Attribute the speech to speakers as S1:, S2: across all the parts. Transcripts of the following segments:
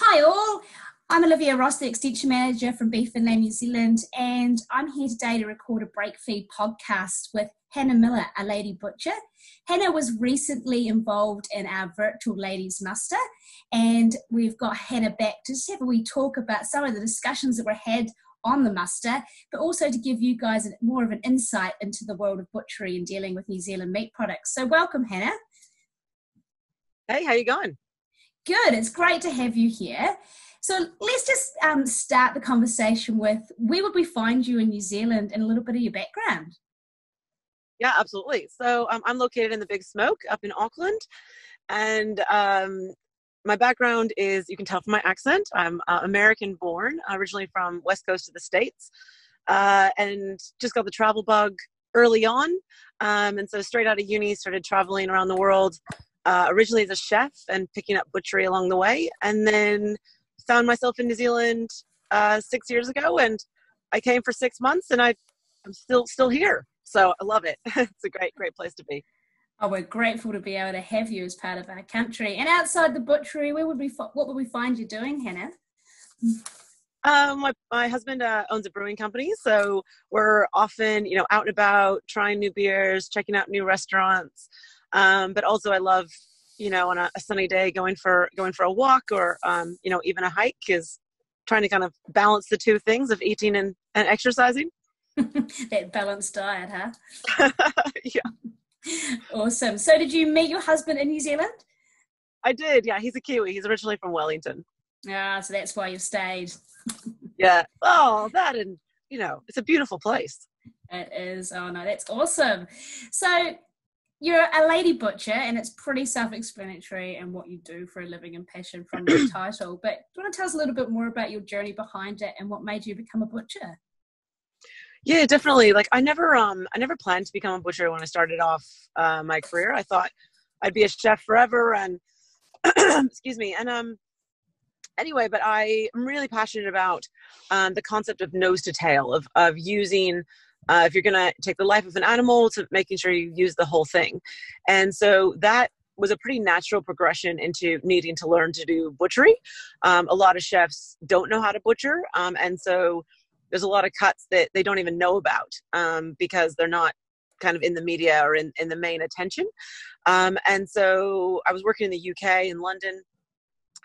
S1: Hi, all. I'm Olivia Ross, the Extension Manager from Beef and Lamb New Zealand, and I'm here today to record a break feed podcast with Hannah Miller, a lady butcher. Hannah was recently involved in our virtual ladies muster, and we've got Hannah back to have a wee talk about some of the discussions that were had on the muster, but also to give you guys more of an insight into the world of butchery and dealing with New Zealand meat products. So, welcome, Hannah.
S2: Hey, how you going?
S1: Good. It's great to have you here. So let's just um, start the conversation with where would we find you in New Zealand and a little bit of your background?
S2: Yeah, absolutely. So um, I'm located in the Big Smoke up in Auckland, and um, my background is you can tell from my accent. I'm uh, American born, originally from West Coast of the States, uh, and just got the travel bug early on. Um, and so straight out of uni, started traveling around the world uh, originally as a chef and picking up butchery along the way, and then found myself in New Zealand uh, six years ago, and I came for six months, and I, I'm still still here. So I love it. it's a great great place to be.
S1: Oh, we're grateful to be able to have you as part of our country. And outside the butchery, where would we what would we find you doing, Hannah?
S2: Um, my, my husband uh, owns a brewing company, so we're often, you know, out and about, trying new beers, checking out new restaurants. Um, but also, I love you know on a, a, sunny day going for going for a walk or um, you know even a hike is trying to kind of balance the two things of eating and, and exercising.
S1: that balanced diet, huh?
S2: yeah.
S1: Awesome. So, did you meet your husband in New Zealand?
S2: I did. Yeah, he's a Kiwi. He's originally from Wellington.
S1: Ah, so that's why you've stayed.
S2: yeah. Oh, that and you know, it's a beautiful place.
S1: It is. Oh no, that's awesome. So you're a lady butcher and it's pretty self-explanatory and what you do for a living and passion from the title but do you want to tell us a little bit more about your journey behind it and what made you become a butcher?
S2: Yeah definitely like i never um i never planned to become a butcher when i started off uh, my career. I thought i'd be a chef forever and excuse me and um anyway but i am really passionate about um, the concept of nose to tail of of using uh, if you're going to take the life of an animal to making sure you use the whole thing. And so that was a pretty natural progression into needing to learn to do butchery. Um, a lot of chefs don't know how to butcher um, and so there's a lot of cuts that they don't even know about um, because they're not kind of in the media or in, in the main attention. Um, and so i was working in the uk in london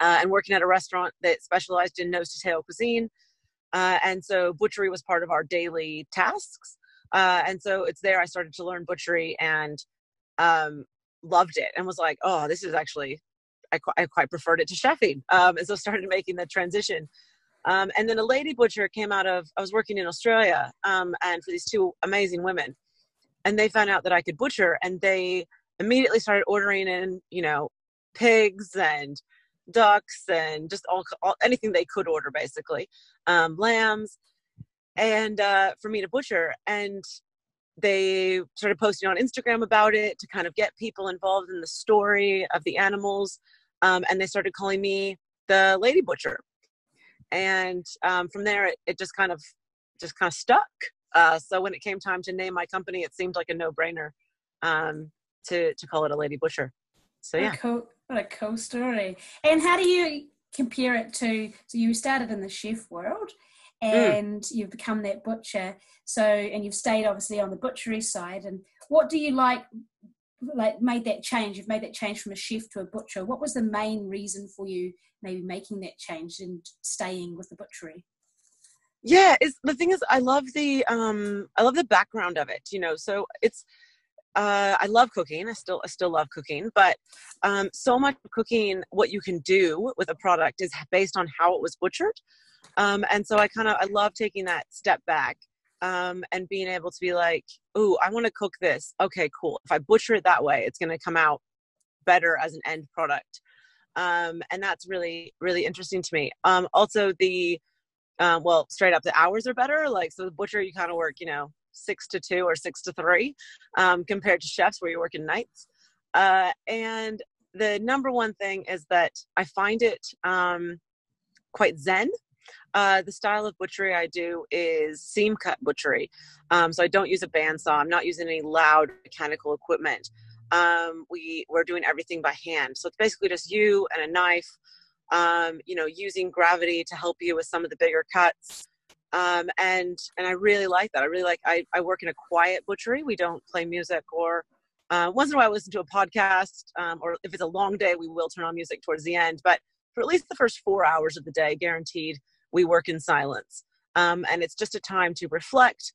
S2: uh, and working at a restaurant that specialized in nose to tail cuisine uh, and so butchery was part of our daily tasks. Uh, and so it's there I started to learn butchery and um, loved it and was like, oh, this is actually, I, qu- I quite preferred it to chefing. Um, and so started making the transition. Um, and then a lady butcher came out of, I was working in Australia um, and for these two amazing women. And they found out that I could butcher and they immediately started ordering in, you know, pigs and ducks and just all, all anything they could order basically um, lambs and uh, for me to butcher. And they started posting on instagram about it to kind of get people involved in the story of the animals um, and they started calling me the lady butcher. And um, from there it, it, just kind of just kind of stuck. Uh, so when it came time to name my company it seemed like a no-brainer um, to to call it a lady butcher. So yeah.
S1: cool what a cool story. And how do you compare it to? So you started in the chef world, mm. and mm. you've become that butcher. So and you've stayed obviously on the butchery side. And what do you like? Like made that change. You've made that change from a chef to a butcher. What was the main reason for you maybe making that change and staying with the butchery?
S2: yeah it's the thing is i love the um i love the background of it you know so it's uh, I love cooking. I still I still love cooking, but um, so much cooking, what you can do with a product is based on how it was butchered. Um, and so I kind of I love taking that step back um, and being able to be like, "Ooh, I want to cook this. Okay, cool. If I butcher it that way, it's going to come out better as an end product." Um, and that's really really interesting to me. Um, also, the um, well, straight up, the hours are better. Like so, the butcher you kind of work, you know, six to two or six to three um, compared to chefs where you're working nights. Uh, and the number one thing is that I find it um, quite zen. Uh, the style of butchery I do is seam cut butchery. Um, so I don't use a bandsaw. I'm not using any loud mechanical equipment. Um, we we're doing everything by hand. So it's basically just you and a knife um, you know, using gravity to help you with some of the bigger cuts. Um, and and I really like that. I really like. I, I work in a quiet butchery. We don't play music, or uh, once in a while I listen to a podcast, um, or if it's a long day, we will turn on music towards the end. But for at least the first four hours of the day, guaranteed, we work in silence. Um, and it's just a time to reflect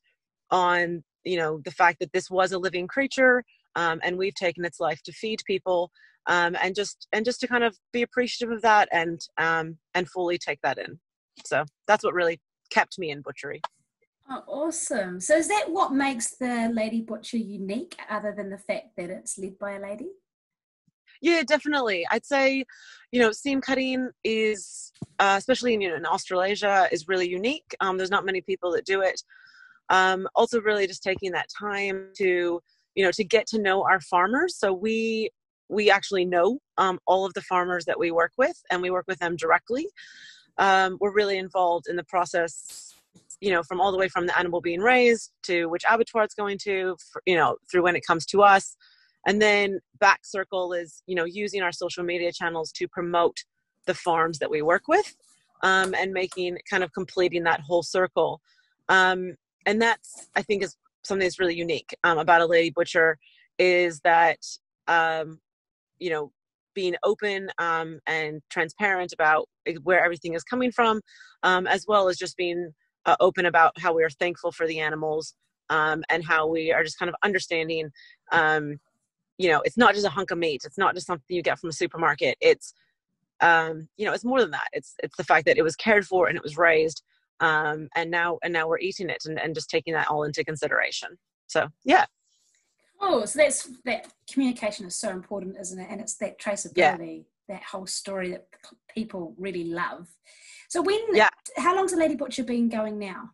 S2: on you know the fact that this was a living creature um, and we've taken its life to feed people um, and just and just to kind of be appreciative of that and um, and fully take that in so that's what really kept me in butchery.
S1: Oh, awesome. So is that what makes the lady butcher unique other than the fact that it's led by a lady?
S2: Yeah definitely. I'd say you know seam cutting is uh, especially in, you know, in australasia is really unique. Um, there's not many people that do it. Um, also really just taking that time to you know to get to know our farmers. So we we actually know um, all of the farmers that we work with and we work with them directly um, we're really involved in the process you know from all the way from the animal being raised to which abattoir it's going to for, you know through when it comes to us. And then back circle is you know using our social media channels to promote the farms that we work with um, and making kind of completing that whole circle. Um, and that's i think is something that's really unique um, about a lady butcher is that um, you know being open um, and transparent about where everything is coming from um, as well as just being uh, open about how we are thankful for the animals um, and how we are just kind of understanding um, you know it's not just a hunk of meat it's not just something you get from a supermarket it's um, you know it's more than that it's it's the fact that it was cared for and it was raised um, and now and now we're eating it and, and just taking that all into consideration. So yeah
S1: oh so that's that communication is so important isn't it and it's that traceability yeah. that whole story that people really love so when yeah how long's the lady butcher been going now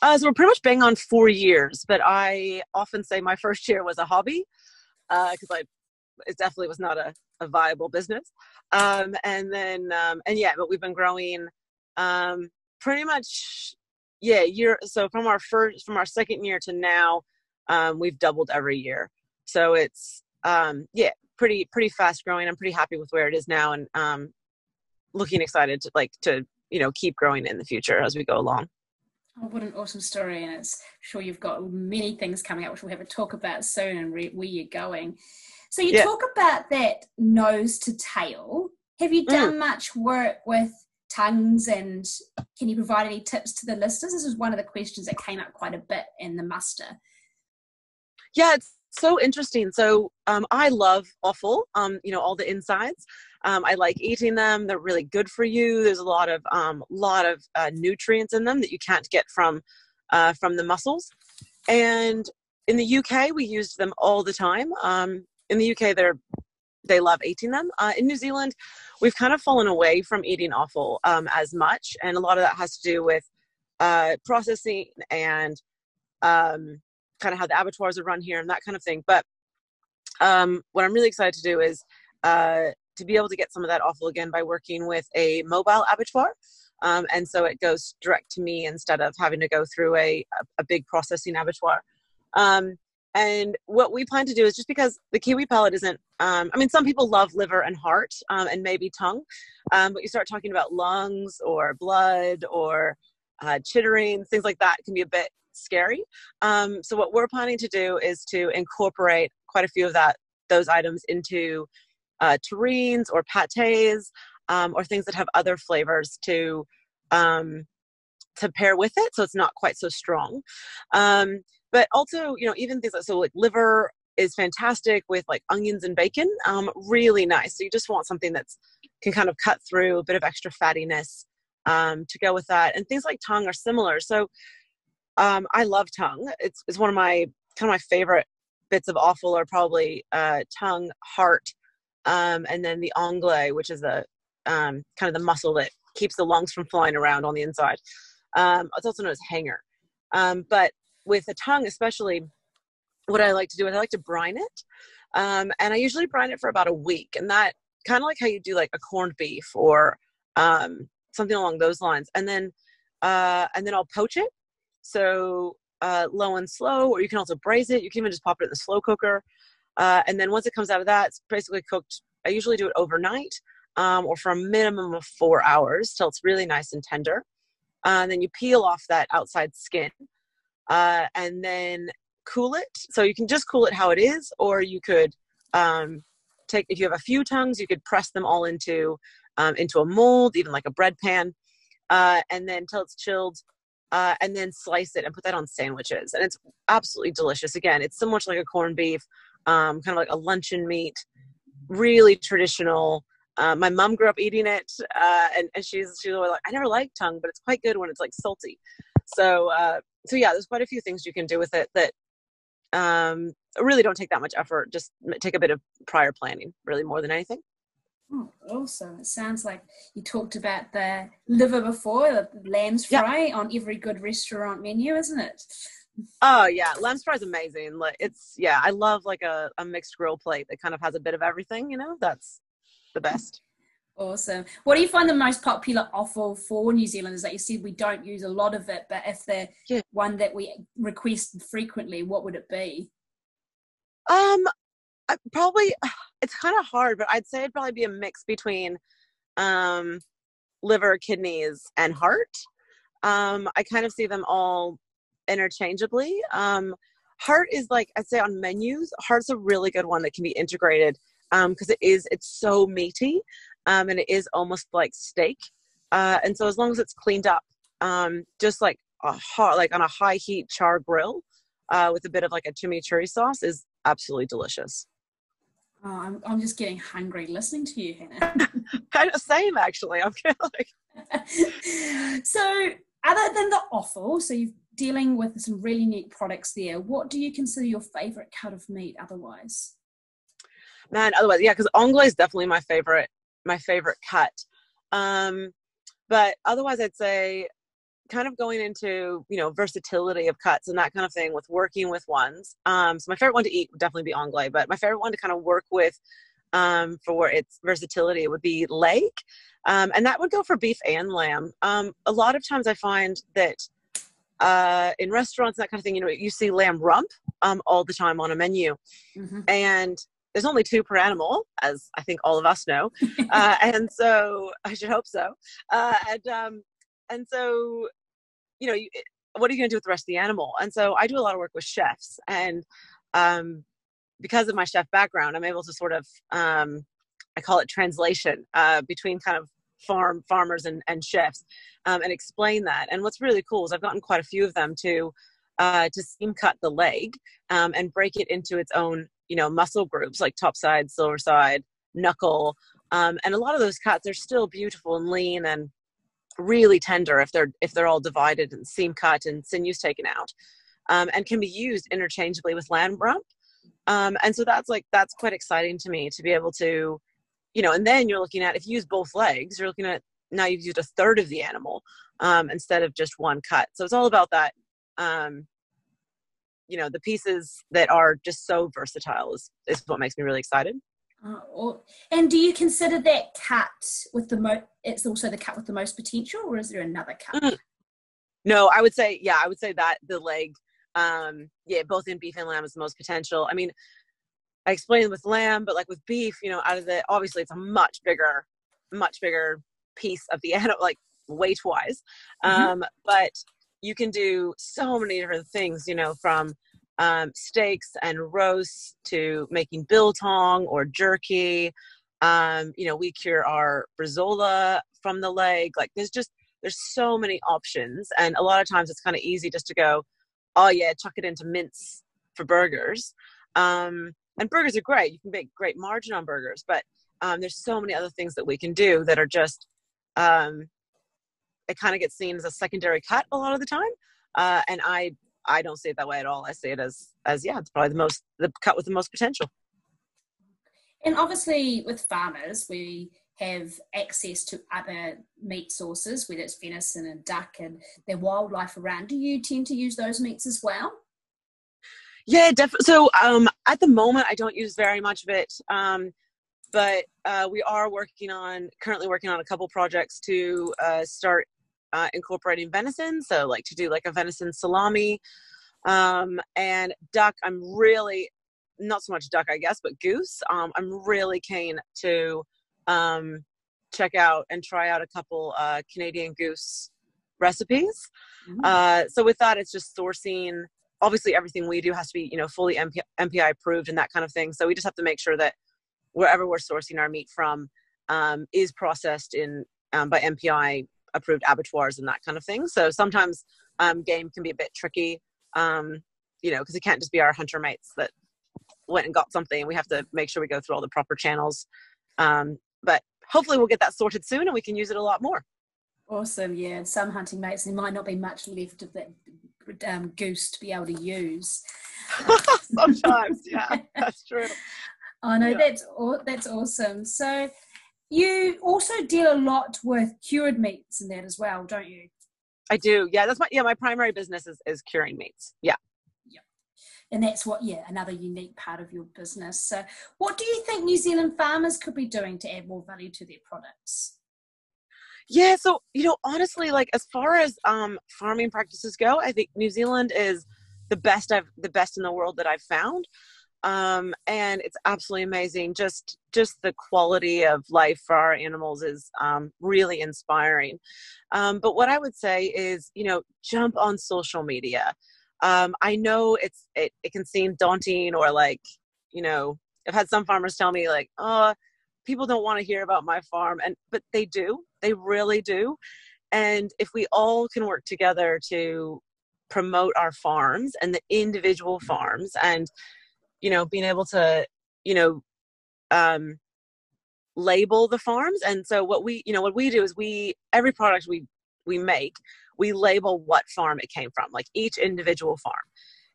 S2: uh, so we're pretty much been on four years but i often say my first year was a hobby because uh, I it definitely was not a, a viable business. Um, and then um, and yeah, but we've been growing um, pretty much yeah year so from our first from our second year to now um, we've doubled every year so it's um, yeah pretty pretty fast growing i'm pretty happy with where it is now and um, looking excited to like to you know keep growing in the future as we go along
S1: Oh, what an awesome story, and it's sure you've got many things coming up, which we'll have a talk about soon, and re- where you're going. So you yeah. talk about that nose to tail. Have you done mm. much work with tongues and can you provide any tips to the listeners? This is one of the questions that came up quite a bit in the muster.
S2: Yeah, it's so interesting. So um, I love offal, um, you know, all the insides. Um, I like eating them. They're really good for you. There's a lot of um, lot of uh, nutrients in them that you can't get from uh, from the muscles. And in the UK, we used them all the time. Um, in the UK, they're they love eating them. Uh, in New Zealand, we've kind of fallen away from eating offal um, as much, and a lot of that has to do with uh, processing and um, kind of how the abattoirs are run here and that kind of thing. But um, what I'm really excited to do is uh, to be able to get some of that offal again by working with a mobile abattoir. Um, and so it goes direct to me instead of having to go through a, a, big processing abattoir. Um, and what we plan to do is just because the kiwi palate isn't, um, I mean, some people love liver and heart um, and maybe tongue, um, but you start talking about lungs or blood or uh, chittering, things like that can be a bit scary. Um, so what we're planning to do is to incorporate quite a few of that those items into uh, terrines or pates um, or things that have other flavors to um, to pair with it, so it's not quite so strong. Um, but also, you know, even things like so like liver is fantastic with like onions and bacon. Um, really nice. So you just want something that's can kind of cut through a bit of extra fattiness um, to go with that. And things like tongue are similar. So um, I love tongue. It's, it's one of my kind of my favorite bits of offal are probably uh, tongue, heart, um, and then the onglet, which is the um, kind of the muscle that keeps the lungs from flying around on the inside. Um, it's also known as hanger. Um, but with the tongue, especially, what I like to do is I like to brine it, um, and I usually brine it for about a week, and that kind of like how you do like a corned beef or um, something along those lines, and then uh, and then I'll poach it. So uh, low and slow, or you can also braise it. You can even just pop it in the slow cooker. Uh, and then once it comes out of that, it's basically cooked. I usually do it overnight. um, or for a minimum of four hours till it's really nice and tender. Uh, and then you peel off that outside skin uh, and then cool it. So you can just cool it how it is, or you could um, take, if you have a few tongues, you could press them all into, um, into a mold, even like a bread pan, uh, and then till it's chilled. Uh, and then slice it and put that on sandwiches. And it's absolutely delicious. Again, it's so much like a corned beef, um, kind of like a luncheon meat, really traditional. Uh, my mom grew up eating it, uh, and, and she's she's always like, I never liked tongue, but it's quite good when it's like salty. So uh, so yeah, there's quite a few things you can do with it that um, really don't take that much effort. Just take a bit of prior planning, really more than anything.
S1: Oh, awesome. It sounds like you talked about the liver before, the lamb's fry on every good restaurant menu, isn't it?
S2: Oh yeah, lamb's fry is amazing. Like it's yeah, I love like a, a mixed grill plate that kind of has a bit of everything, you know? That's the best.
S1: Awesome. What do you find the most popular offal for New Zealanders? That you said we don't use a lot of it, but if the yeah. one that we request frequently, what would it be?
S2: Um, I probably it's kind of hard, but I'd say it'd probably be a mix between um, liver, kidneys, and heart. Um, I kind of see them all interchangeably. Um, heart is like I'd say on menus. Heart's a really good one that can be integrated because um, it is it's so meaty um, and it is almost like steak. Uh, and so as long as it's cleaned up, um, just like a hot, like on a high heat char grill uh, with a bit of like a chimichurri sauce is absolutely delicious.
S1: Oh, I'm, I'm just getting hungry listening to you, Hannah.
S2: kind of same, actually. I'm kind of like.
S1: so, other than the offal, so you're dealing with some really neat products there. What do you consider your favorite cut of meat? Otherwise,
S2: man, otherwise, yeah, because onglet is definitely my favorite my favorite cut. Um, but otherwise, I'd say kind of going into you know versatility of cuts and that kind of thing with working with ones. Um, so my favorite one to eat would definitely be onglet, but my favorite one to kind of work with um, for its versatility would be leg, um, and that would go for beef and lamb. Um, a lot of times I find that uh, in restaurants that kind of thing, you know, you see lamb rump um, all the time on a menu, mm-hmm. and there's only two per animal, as I think all of us know, uh, and so I should hope so. Uh, and um, and so, you know, you, what are you going to do with the rest of the animal? And so I do a lot of work with chefs, and um, because of my chef background, I'm able to sort of um, I call it translation uh, between kind of farm farmers and, and chefs um, and explain that. And what's really cool is I've gotten quite a few of them to uh, to seam cut the leg um, and break it into its own you know muscle groups like top side silver side knuckle um, and a lot of those cuts are still beautiful and lean and really tender if they're if they're all divided and seam cut and sinews taken out um, and can be used interchangeably with lamb rump. Um, and so that's like that's quite exciting to me to be able to you know and then you're looking at if you use both legs you're looking at now you've used a third of the animal um, instead of just one cut. So it's all about that um, you know the pieces that are just so versatile is, is what makes me really excited
S1: uh, or, and do you consider that cut with the most it's also the cut with the most potential or is there another cut mm.
S2: no i would say yeah i would say that the leg um yeah both in beef and lamb is the most potential i mean i explained with lamb but like with beef you know out of the obviously it's a much bigger much bigger piece of the animal like weight wise mm-hmm. um but you can do so many different things, you know, from um, steaks and roasts to making biltong or jerky. Um, you know, we cure our bresaola from the leg. Like there's just there's so many options, and a lot of times it's kind of easy just to go, oh yeah, chuck it into mince for burgers. Um, and burgers are great. You can make great margin on burgers, but um, there's so many other things that we can do that are just um, it kind of gets seen as a secondary cut a lot of the time. Uh, and I I don't see it that way at all. I see it as as yeah, it's probably the most the cut with the most potential.
S1: And obviously, with farmers, we have access to other meat sources, whether it's venison and duck and their wildlife around. Do you tend to use those meats as well?
S2: Yeah, definitely. So um, at the moment, I don't use very much of it. Um, but uh, we are working on currently working on a couple projects to uh, start uh, incorporating venison, so like to do like a venison salami, um, and duck. I'm really not so much duck, I guess, but goose. Um, I'm really keen to um, check out and try out a couple uh, Canadian goose recipes. Mm-hmm. Uh, so with that, it's just sourcing. Obviously, everything we do has to be, you know, fully MP- MPI approved and that kind of thing. So we just have to make sure that wherever we're sourcing our meat from um, is processed in um, by MPI approved abattoirs and that kind of thing. So sometimes um, game can be a bit tricky, um, you know, because it can't just be our hunter mates that went and got something. We have to make sure we go through all the proper channels. Um, but hopefully, we'll get that sorted soon, and we can use it a lot more.
S1: Awesome, yeah. And some hunting mates, there might not be much left of that um, goose to be able to use.
S2: Sometimes, yeah, that's true.
S1: I know yeah. that's that's awesome. So you also deal a lot with cured meats and that as well, don't you?
S2: I do. Yeah, that's my yeah. My primary business is is curing meats. Yeah.
S1: Yeah, and that's what yeah another unique part of your business. So, what do you think New Zealand farmers could be doing to add more value to their products?
S2: Yeah, so you know, honestly, like as far as um, farming practices go, I think New Zealand is the best I've the best in the world that I've found um, and it's absolutely amazing. Just just the quality of life for our animals is um, really inspiring. Um, but what I would say is, you know, jump on social media. Um, I know it's it, it can seem daunting or like, you know, I've had some farmers tell me like, oh, people don't want to hear about my farm, and but they do. They really do. And if we all can work together to promote our farms and the individual farms and you know being able to you know um label the farms. And so what we you know what we do is we every product we we make we label what farm it came from like each individual farm.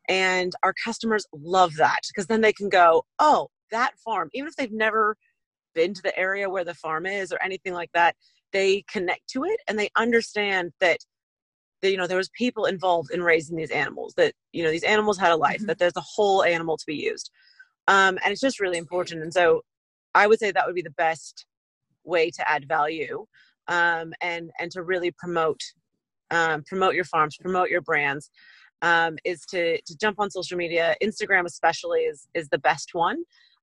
S2: And our customers love that because then they can go oh that farm even if they've never been to the area where the farm is or anything like that they connect to it and they understand that that you know there was people involved in raising these animals that you know these animals had a life mm-hmm. that there's a whole animal to be used. Um, and it's just really important. And so i would say that would be the best way to add value um, and and to really promote um, promote your farms promote your brands um, is to to jump on social media. Instagram especially is is the best one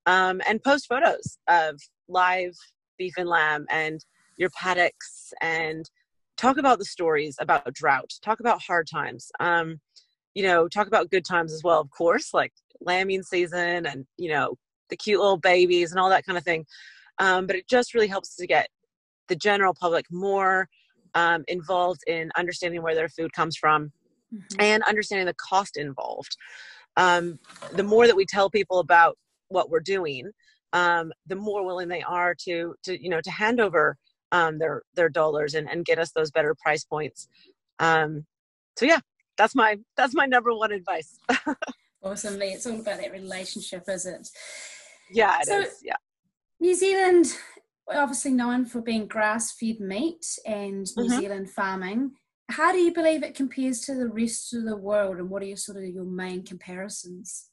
S2: um, and post photos of live beef and lamb and your paddocks and talk about the stories about drought talk about hard times um, you know talk about good times as well of course like lambing season and you know the cute little babies and all that kind of thing um, but it just really helps to get the general public more um, involved in understanding where their food comes from mm-hmm. and understanding the cost involved um, the more that we tell people about what we're doing um, the more willing they are to to you know to hand over um, their their dollars and, and get us those better price points. Um, so yeah, that's my that's my number one advice.
S1: awesome, It's all about that relationship, is it?
S2: Yeah, it so, is. Yeah.
S1: New Zealand, obviously known for being grass-fed meat and New mm-hmm. Zealand farming. How do you believe it compares to the rest of the world, and what are your sort of your main comparisons?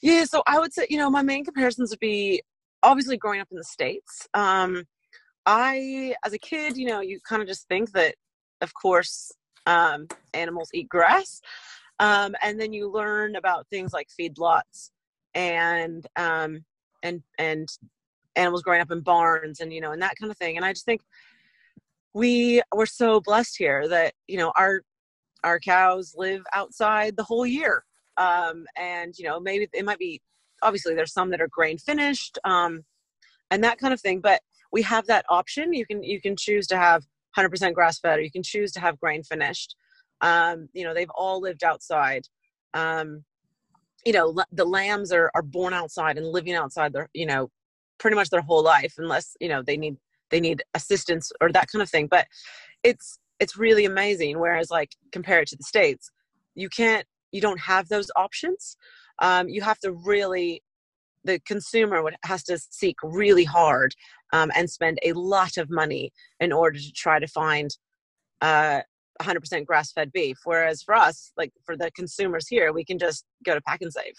S2: Yeah, so I would say, you know, my main comparisons would be obviously growing up in the States. Um, I, as a kid, you know, you kind of just think that, of course, um, animals eat grass. Um, and then you learn about things like feedlots and um, and and animals growing up in barns and you know and that kind of thing. And I just think we we're so blessed here that you know our our cows live outside the whole year. Um, and you know maybe it might be obviously there's some that are grain finished um, and that kind of thing, but we have that option. You can you can choose to have 100% grass fed, or you can choose to have grain finished. Um, you know, they've all lived outside. Um, you know, l- the lambs are are born outside and living outside their you know pretty much their whole life, unless you know they need they need assistance or that kind of thing. But it's it's really amazing. Whereas like compare it to the states, you can't you don't have those options. Um, you have to really the consumer would, has to seek really hard um, and spend a lot of money in order to try to find uh, 100% grass-fed beef. Whereas for us, like for the consumers here, we can just go to Pak'nSave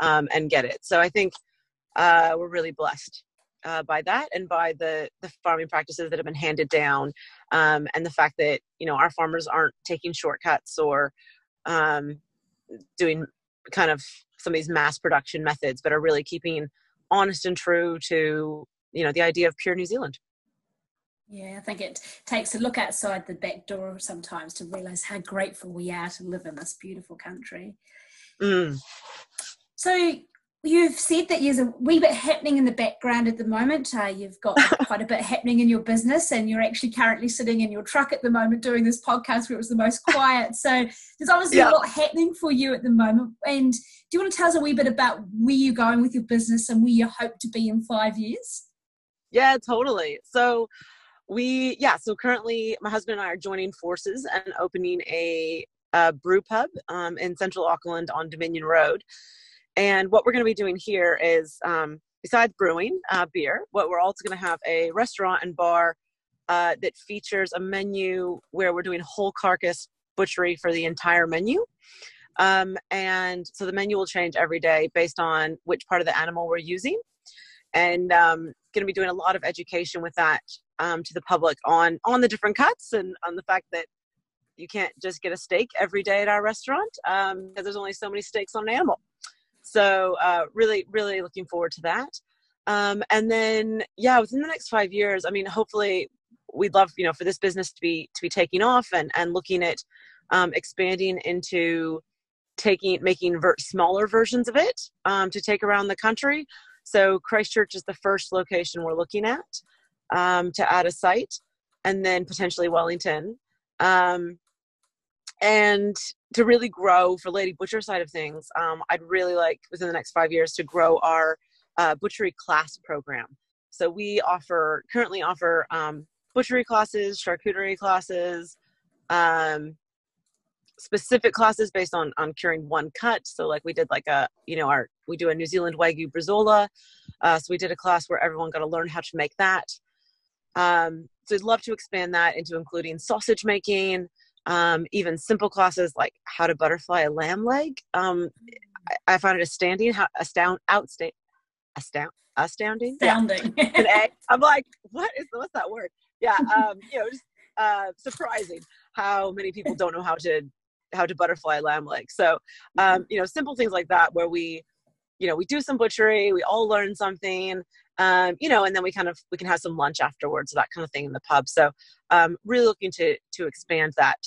S2: um, and get it. So I think uh, we're really blessed uh, by that and by the the farming practices that have been handed down, um, and the fact that you know our farmers aren't taking shortcuts or um, doing kind of some of these mass production methods, but are really keeping honest and true to you know the idea of pure New Zealand.
S1: Yeah, I think it takes a look outside the back door sometimes to realize how grateful we are to live in this beautiful country.
S2: Mm.
S1: So, you've said that there's a wee bit happening in the background at the moment. Uh, you've got quite a bit happening in your business, and you're actually currently sitting in your truck at the moment doing this podcast where it was the most quiet. So, there's obviously yeah. a lot happening for you at the moment. And do you want to tell us a wee bit about where you're going with your business and where you hope to be in five years?
S2: Yeah, totally. So, we yeah so currently my husband and i are joining forces and opening a, a brew pub um, in central auckland on dominion road and what we're going to be doing here is um, besides brewing uh, beer what we're also going to have a restaurant and bar uh, that features a menu where we're doing whole carcass butchery for the entire menu um, and so the menu will change every day based on which part of the animal we're using and um, going to be doing a lot of education with that um, to the public on on the different cuts and on the fact that you can't just get a steak every day at our restaurant um, because there's only so many steaks on an animal. So uh, really, really looking forward to that. Um, and then yeah, within the next five years, I mean, hopefully we'd love you know for this business to be to be taking off and and looking at um, expanding into taking making ver- smaller versions of it um, to take around the country so Christchurch is the first location we're looking at um, to add a site, and then potentially Wellington. Um, and to really grow for Lady Butcher side of things, um, I'd really like within the next five years to grow our uh, butchery class program. So we offer currently offer um, butchery classes, charcuterie classes, um, specific classes based on on curing one cut. So like we did like a you know our we do a New Zealand Wagyu Bresaola. Uh, so we did a class where everyone got to learn how to make that. Um, so I'd love to expand that into including sausage making, um, even simple classes like how to butterfly a lamb leg. Um, I, I find it astounding how astound astound astounding
S1: astounding
S2: yeah. i'm like what is what's that word yeah um you know just uh surprising how many people don't know how to how to butterfly a lamb leg. So, um, mm-hmm. you know, simple things like that where we, you know, we do some butchery, we all learn something, um, you know, and then we kind of we can have some lunch afterwards, that kind of thing in the pub. So, um, really looking to to expand that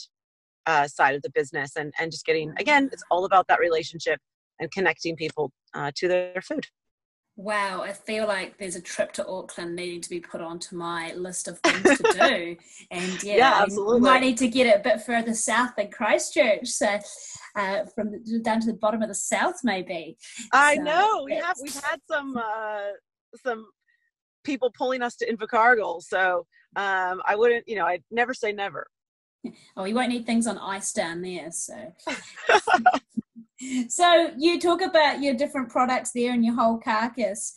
S2: uh, side of the business and and just getting again, it's all about that relationship and connecting people uh, to their food.
S1: Wow, I feel like there's a trip to Auckland needing to be put onto my list of things to do. And yeah,
S2: yeah absolutely.
S1: might need to get it a bit further south than Christchurch. So uh, from the, down to the bottom of the south, maybe.
S2: I
S1: so
S2: know we have we've had some uh, some people pulling us to Invercargill. So um, I wouldn't, you know, I'd never say never.
S1: Oh, you won't need things on ice down there. So so you talk about your different products there and your whole carcass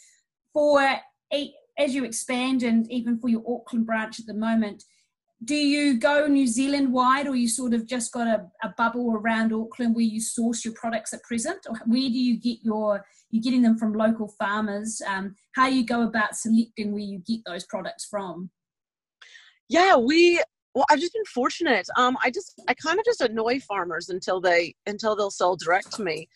S1: for as you expand and even for your auckland branch at the moment do you go new zealand wide or you sort of just got a, a bubble around auckland where you source your products at present? Or where do you get your you're getting them from local farmers? Um, how you go about selecting where you get those products from?
S2: Yeah we well i've just been fortunate. Um i just i kind of just annoy farmers until they until they'll sell direct to me.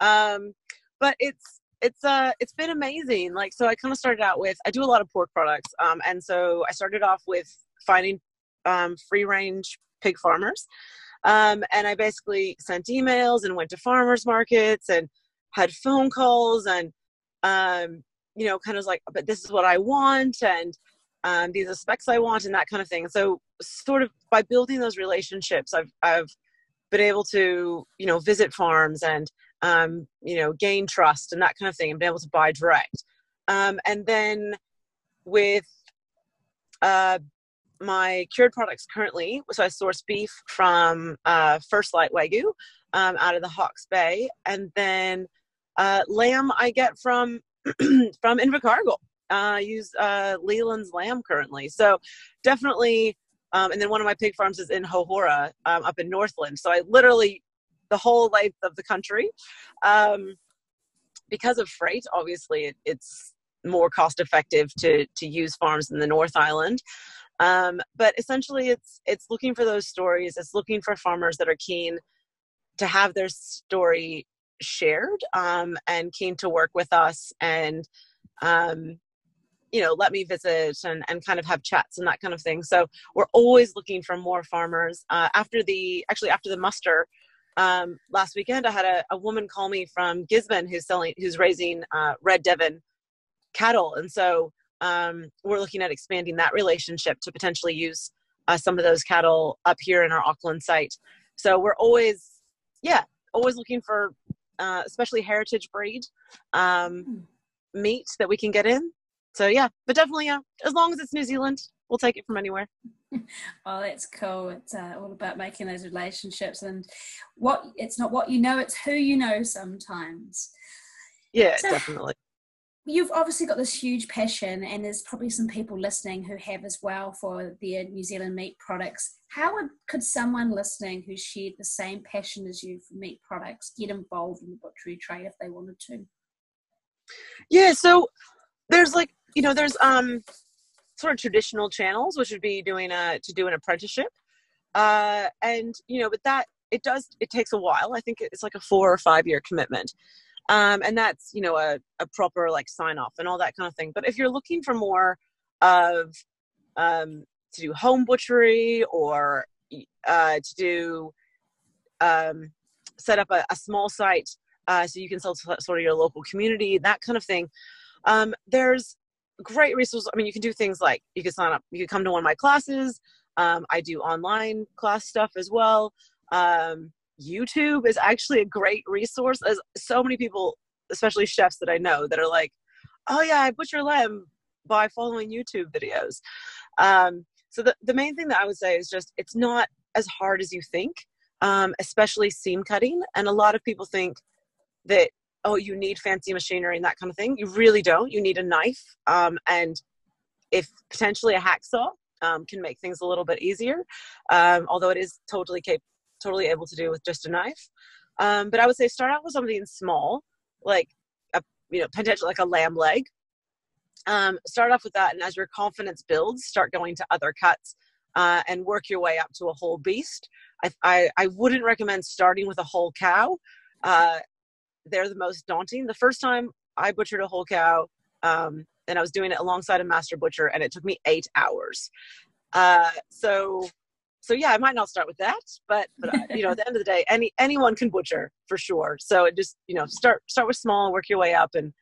S2: Um but it's it's uh it's been amazing. Like so i kind of started out with i do a lot of pork products um and so i started off with finding um free range pig farmers um and i basically sent emails and went to farmers markets and had phone calls and um you know kind of like but this is what i want and um, these are specs I want and that kind of thing. So sort of by building those relationships, I've I've been able to you know visit farms and um, you know gain trust and that kind of thing, and be able to buy direct. Um, and then with uh, my cured products currently, so I source beef from uh, First Light Wagyu um, out of the Hawke's Bay, and then uh, lamb I get from from Invercargill uh, use uh, Leland's lamb currently. So definitely, um, and then one of my pig farms is in Houhora um, up in Northland. So I literally the whole length of the country. Um, because of freight, obviously, it, it's more cost effective to to use farms in the North Island. Um, but essentially, it's it's looking for those stories. It's looking for farmers that are keen to have their story shared um, and keen to work with us and um, you know let me visit and, and kind of have chats and that kind of thing. So we're always looking for more farmers. Uh, after the actually after the muster um, last weekend i had a, a, woman call me from gisborne who's selling who's raising uh, red devon cattle. And so um, we're looking at expanding that relationship to potentially use uh, some of those cattle up here in our auckland site so we're always yeah always looking for uh, especially heritage breed um, hmm. meat that we can get in so yeah, but definitely yeah, as long as it's New Zealand, we'll take it from anywhere.
S1: oh, that's cool. It's uh, all about making those relationships, and what it's not what you know, it's who you know. Sometimes.
S2: Yeah, so, definitely.
S1: You've obviously got this huge passion, and there's probably some people listening who have as well for their New Zealand meat products. How would, could someone listening who shared the same passion as you for meat products get involved in the butchery trade if they wanted to?
S2: Yeah, so there's like you know, there's um sort of traditional channels, which would be doing a to do an apprenticeship, uh, and you know, but that it does it takes a while. I think it's like a four or five year commitment. Um, and that's you know a, a proper like sign off and all that kind of thing but if you're looking for more of um, to do home butchery or uh, to do um, set up a, a small site uh, so you can sell to sort of your local community that kind of thing um, there's great resources. I mean, you can do things like you can sign up, you can come to one of my classes. Um, I do online class stuff as well. Um, YouTube is actually a great resource. As so many people, especially chefs that I know, that are like, "Oh yeah, I butcher lamb by following YouTube videos." Um, so the the main thing that I would say is just it's not as hard as you think, um, especially seam cutting. And a lot of people think that oh, you need fancy machinery and that kind of thing. You really don't. You need a knife, um, and if potentially a hacksaw um, can make things a little bit easier, um, although it is totally capable, totally able to do with just a knife. Um, but I would say start out with something small, like a you know potentially like a lamb leg. Um, start off with that, and as your confidence builds, start going to other cuts. Uh, and work your way up to a whole beast. I, I, I wouldn't recommend starting with a whole cow. Uh, they're the most daunting. The first time I butchered a whole cow, um, and I was doing it alongside a master butcher, and it took me eight hours. Uh, so, so yeah, I might not start with that, but but uh, you know, at the end of the day, any anyone can butcher for sure. So it just you know start start with small, work your way up, and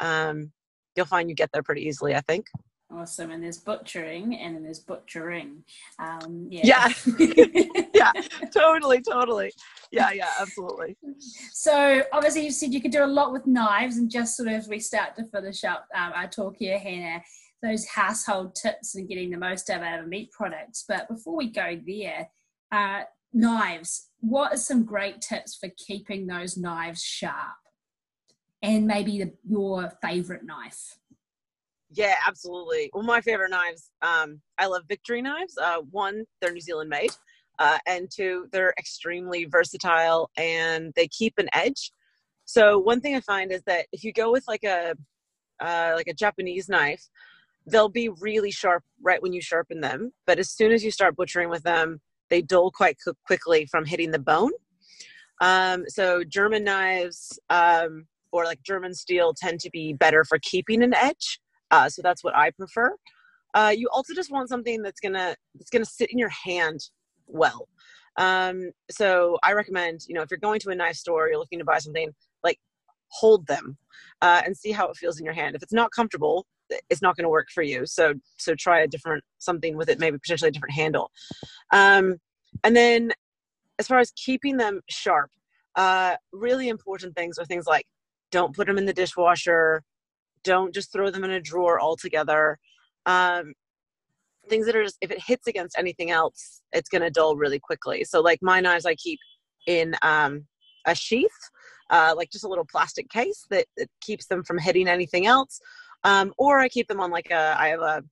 S2: um, you'll find you get there pretty easily. I think.
S1: Awesome. And there's butchering and then there's butchering. Um, yeah.
S2: Yeah. yeah. Totally. Totally. Yeah. Yeah. Absolutely.
S1: So obviously you said you could do a lot with knives and just sort of we start to finish up um, our talk here, Hannah, those household tips and getting the most out of meat products. But before we go there, uh, knives, what are some great tips for keeping those knives sharp? And maybe the, your favorite knife?
S2: Yeah, absolutely. Well, my favorite knives, um, I love Victory knives. Uh, one, they're New Zealand made, uh, and two, they're extremely versatile and they keep an edge. So one thing I find is that if you go with like a uh, like a Japanese knife, they'll be really sharp right when you sharpen them, but as soon as you start butchering with them, they dull quite quickly from hitting the bone. Um, so German knives um, or like German steel tend to be better for keeping an edge. Uh, so that's what I prefer. Uh, you also just want something that's gonna that's gonna sit in your hand well. Um, so I recommend, you know, if you're going to a knife store, you're looking to buy something, like hold them uh, and see how it feels in your hand. If it's not comfortable, it's not going to work for you. So so try a different something with it, maybe potentially a different handle. Um, and then as far as keeping them sharp, uh, really important things are things like don't put them in the dishwasher, don't just throw them in a drawer altogether. Um, things that are just, if it hits against anything else, it's going to dull really quickly. So, like my knives, I keep in um, a sheath, uh, like just a little plastic case that, that keeps them from hitting anything else. Um, or I keep them on like a, I have a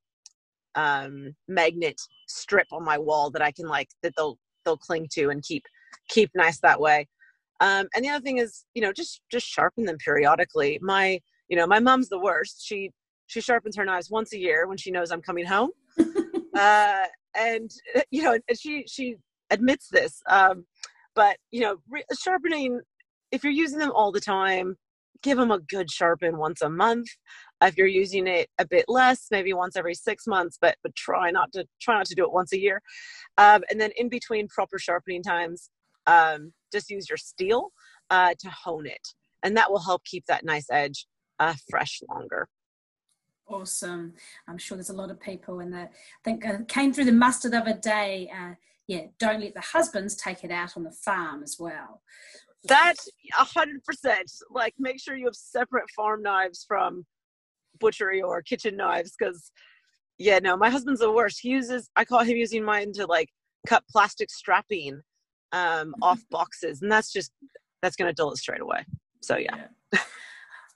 S2: um, magnet strip on my wall that I can like, that they'll, they'll cling to and keep, keep nice that way. Um, and the other thing is, you know, just, just sharpen them periodically. My, you know my mom's the worst she she sharpens her knives once a year when she knows i'm coming home uh, and you know and she she admits this um, but you know re- sharpening if you're using them all the time give them a good sharpen once a month. If you're using it a bit less, maybe once every six months, but but try not to try not to do it once a year. Um, and then in between proper sharpening times, um, just use your steel uh, to hone it, and that will help keep that nice edge uh, fresh longer.
S1: Awesome. I'm sure there's a lot of people in the I think uh, came through the muster the other day. Uh, yeah, don't let the husbands take it out on the farm as well.
S2: That a hundred percent. Like, make sure you have separate farm knives from butchery or kitchen knives, because yeah, no, my husband's the worst. He uses I call him using mine to like cut plastic strapping um, off boxes, and that's just that's going to dull it straight away. So yeah. yeah.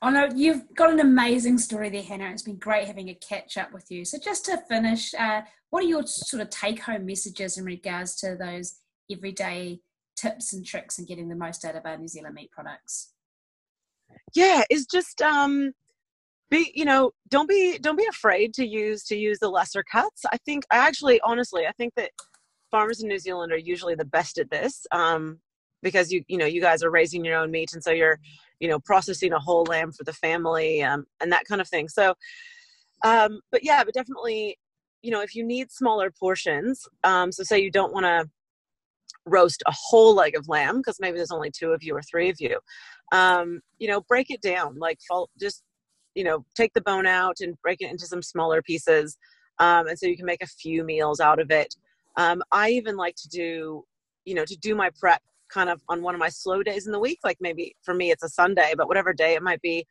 S1: Oh no, you've got an amazing story there, Hannah. It's been great having a catch up with you. So, just to finish, uh, what are your sort of take home messages in regards to those everyday tips and tricks and getting the most out of our New Zealand meat products?
S2: Yeah, it's just um, be you know don't be don't be afraid to use to use the lesser cuts. I think I actually honestly I think that farmers in New Zealand are usually the best at this um, because you you know you guys are raising your own meat and so you're you know processing a whole lamb for the family um, and that kind of thing. So, um, but yeah, but definitely you know if you need smaller portions, um, so say you don't want to roast a whole leg of lamb because maybe there's only two of you or three of you um, you know break it down like just you know take the bone out and break it into some smaller pieces um, and so you can make a few meals out of it. Um, i even like to do you know to do my prep kind of on one of my slow days in the week like maybe for me it's a sunday but whatever day it might be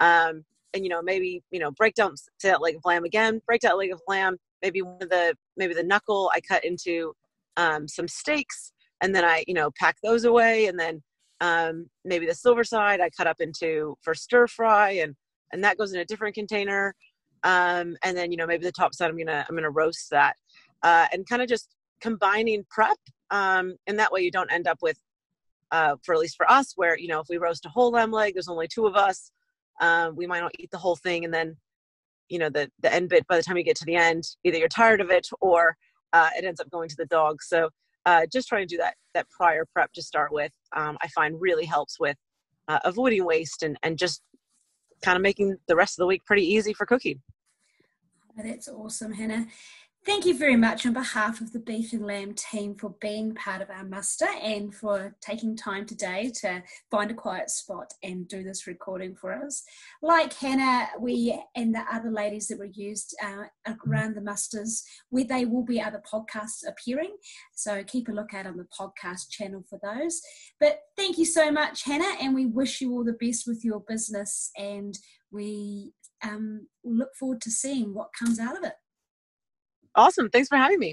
S2: um, and you know maybe you know break down say that leg of lamb again break that leg of lamb maybe one of the maybe the knuckle i cut into um, some steaks and then I, you know, pack those away. And then um, maybe the silver side I cut up into for stir fry, and and that goes in a different container. Um, and then you know maybe the top side I'm gonna I'm gonna roast that, uh, and kind of just combining prep. Um, and that way you don't end up with, uh, for at least for us, where you know if we roast a whole lamb leg, there's only two of us. Um, we might not eat the whole thing, and then you know the the end bit by the time you get to the end, either you're tired of it or uh, it ends up going to the dog. So uh, just trying to do that that prior prep to start with um, i find really helps with uh, avoiding waste and and just kind of making the rest of the week pretty easy for cooking.
S1: That's awesome hannah Thank you very much on behalf of the Beef and Lamb team for being part of our muster and for taking time today to find a quiet spot and do this recording for us. Like Hannah, we and the other ladies that were used uh, around the musters, where they will be other podcasts appearing. So keep a lookout on the podcast channel for those. But thank you so much, Hannah, and we wish you all the best with your business and we um, look forward to seeing what comes out of it.
S2: Awesome. Thanks for having me.